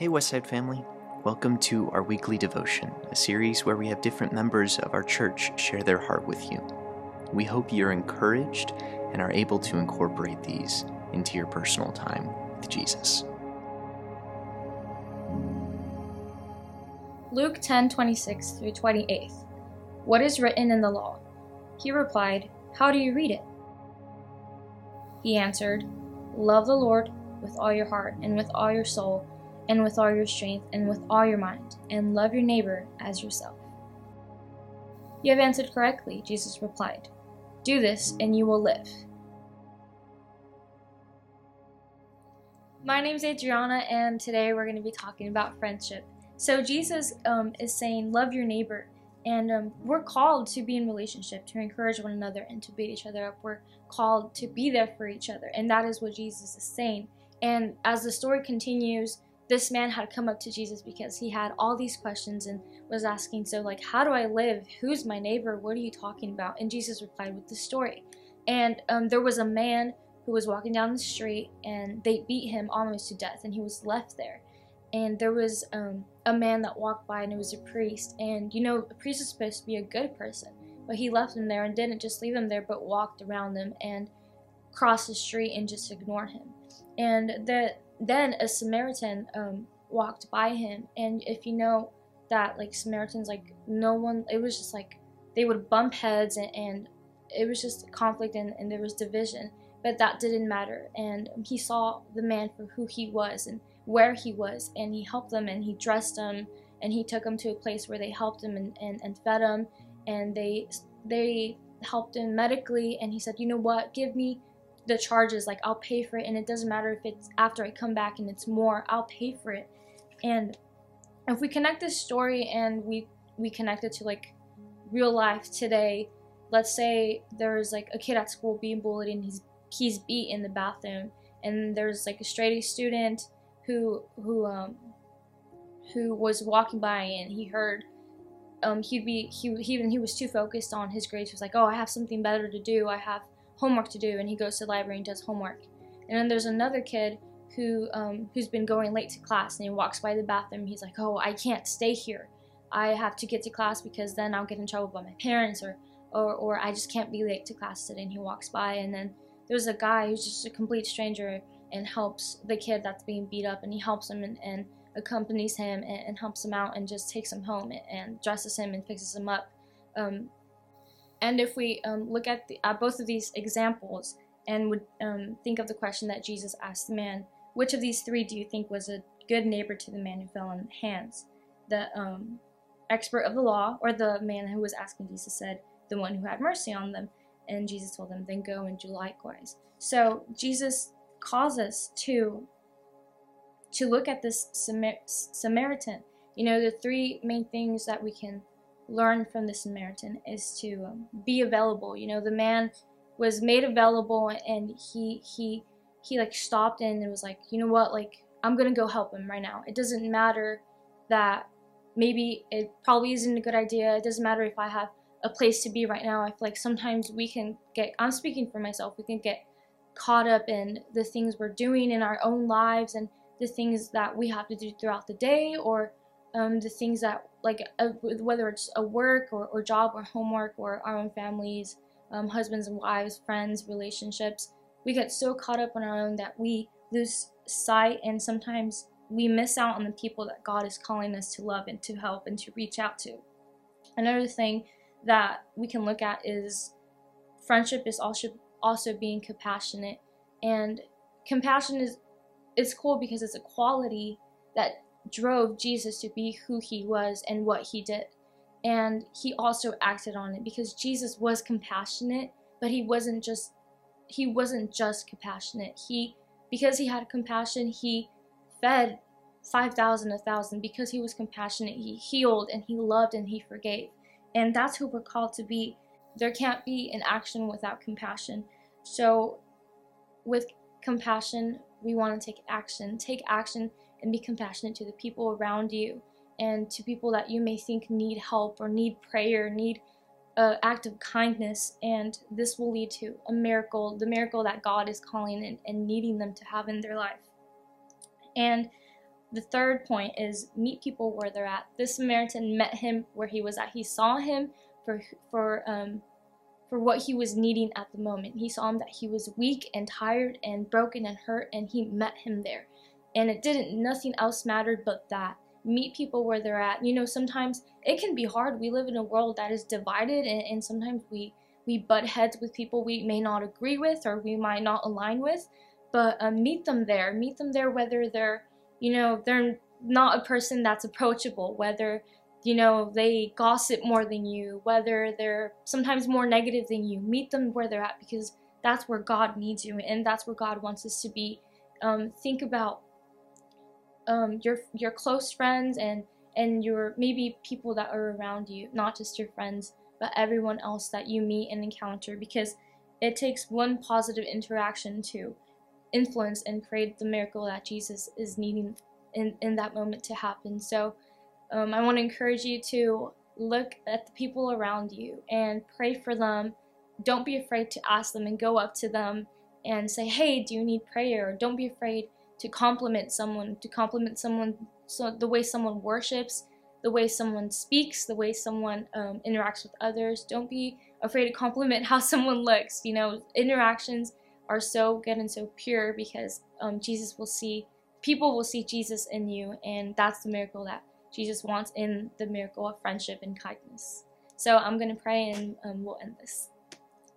Hey, Westside family. Welcome to our weekly devotion, a series where we have different members of our church share their heart with you. We hope you're encouraged and are able to incorporate these into your personal time with Jesus. Luke 10:26 through 28. What is written in the law? He replied, How do you read it? He answered, Love the Lord with all your heart and with all your soul and with all your strength and with all your mind, and love your neighbor as yourself. You have answered correctly, Jesus replied. Do this and you will live. My name is Adriana, and today we're going to be talking about friendship. So, Jesus um, is saying, Love your neighbor. And um, we're called to be in relationship, to encourage one another, and to beat each other up. We're called to be there for each other. And that is what Jesus is saying. And as the story continues, this man had come up to Jesus because he had all these questions and was asking, So, like, how do I live? Who's my neighbor? What are you talking about? And Jesus replied with the story. And um, there was a man who was walking down the street and they beat him almost to death and he was left there. And there was um, a man that walked by and it was a priest. And you know, a priest is supposed to be a good person, but he left him there and didn't just leave him there, but walked around them and crossed the street and just ignored him. And that then a Samaritan um, walked by him, and if you know that, like Samaritans, like no one, it was just like they would bump heads, and, and it was just conflict, and, and there was division. But that didn't matter, and he saw the man for who he was and where he was, and he helped them, and he dressed them, and he took him to a place where they helped him and, and, and fed him, and they they helped him medically, and he said, you know what, give me the charges like i'll pay for it and it doesn't matter if it's after i come back and it's more i'll pay for it. And if we connect this story and we we connect it to like real life today let's say there's like a kid at school being bullied and he's he's beat in the bathroom and there's like a straight A student who who um who was walking by and he heard um he'd be he he he was too focused on his grades he was like oh i have something better to do. I have homework to do, and he goes to the library and does homework. And then there's another kid who um, who's been going late to class, and he walks by the bathroom. He's like, "Oh, I can't stay here. I have to get to class because then I'll get in trouble by my parents, or or or I just can't be late to class today." And he walks by, and then there's a guy who's just a complete stranger and helps the kid that's being beat up, and he helps him and, and accompanies him and, and, helps him out and just takes him home and, and dresses him and fixes him up. Um, and if we um, look at, the, at, both of these examples and would um, think of the question that Jesus asked the man, which of these three do you think was a good neighbor to the man who fell in hands? The um, expert of the law or the man who was asking Jesus said, the one who had mercy on them. And Jesus told them, then go and do likewise. So Jesus calls us to to look at this Samar- Samaritan. You know, the three main things that we can learn from the Samaritan is to um, be available. You know, the man was made available and he he he like stopped and was like, you know what, like I'm gonna go help him right now. It doesn't matter that maybe it probably isn't a good idea. It doesn't matter if I have a place to be right now. I feel like sometimes we can get I'm speaking for myself, we can get caught up in the things we're doing in our own lives and the things that we have to do throughout the day or um, the things that like uh, whether it's a work or, or job or homework or our own families um, husbands and wives friends relationships we get so caught up on our own that we lose sight and sometimes we miss out on the people that god is calling us to love and to help and to reach out to. Another thing that we can look at is friendship is also also being compassionate. And compassion is it's cool because it's a quality that drove Jesus to be who he was and what he did. And he also acted on it because Jesus was compassionate, but he wasn't just he wasn't just compassionate. He because he had compassion, he fed 5,000 a thousand because he was compassionate. He healed and he loved and he forgave. And that's who we're called to be. There can't be an action without compassion. So with compassion, we want to take action. Take action and be compassionate to the people around you and to people that you may think need help or need prayer, need an act of kindness, and this will lead to a miracle, the miracle that God is calling and, and needing them to have in their life. And the third point is meet people where they're at. This Samaritan met him where he was at. He saw him for for um, for what he was needing at the moment. He saw him that he was weak and tired and broken and hurt, and he met him there. And it didn't, nothing else mattered but that. Meet people where they're at. You know, sometimes it can be hard. We live in a world that is divided, and, and sometimes we, we butt heads with people we may not agree with or we might not align with. But um, meet them there. Meet them there whether they're, you know, they're not a person that's approachable, whether you know, they gossip more than you, whether they're sometimes more negative than you. Meet them where they're at because that's where God needs you and that's where God wants us to be. Um, think about um, your your close friends and and your maybe people that are around you, not just your friends, but everyone else that you meet and encounter because it takes one positive interaction to influence and create the miracle that Jesus is needing in, in that moment to happen. So um, I want to encourage you to look at the people around you and pray for them. Don't be afraid to ask them and go up to them and say, "Hey, do you need prayer?" Or don't be afraid to compliment someone, to compliment someone so the way someone worships, the way someone speaks, the way someone um, interacts with others. Don't be afraid to compliment how someone looks. You know, interactions are so good and so pure because um, Jesus will see, people will see Jesus in you, and that's the miracle that Jesus wants in the miracle of friendship and kindness. So I'm going to pray and um, we'll end this.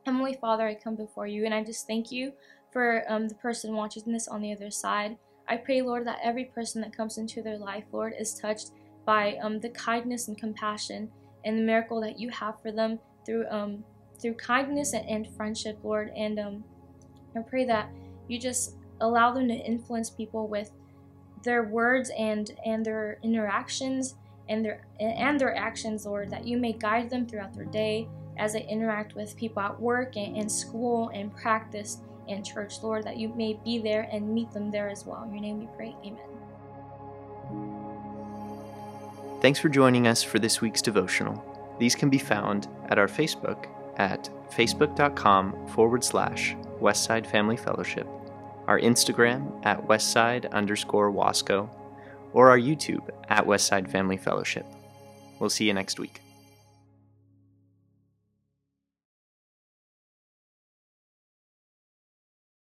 Heavenly Father, I come before you and I just thank you for um, the person watching this on the other side. I pray, Lord, that every person that comes into their life, Lord, is touched by um, the kindness and compassion and the miracle that you have for them through um, through kindness and, and, friendship, Lord. And um, I pray that you just allow them to influence people with their words and and their interactions and their and their actions, Lord, that you may guide them throughout their day as they interact with people at work and, and school and practice and church, Lord, that you may be there and meet them there as well. In your name we pray. Amen. Thanks for joining us for this week's devotional. These can be found at our Facebook at facebook.com forward slash Westside Family Fellowship our Instagram at westside underscore wasco, or our YouTube at Westside Family Fellowship. We'll see you next week.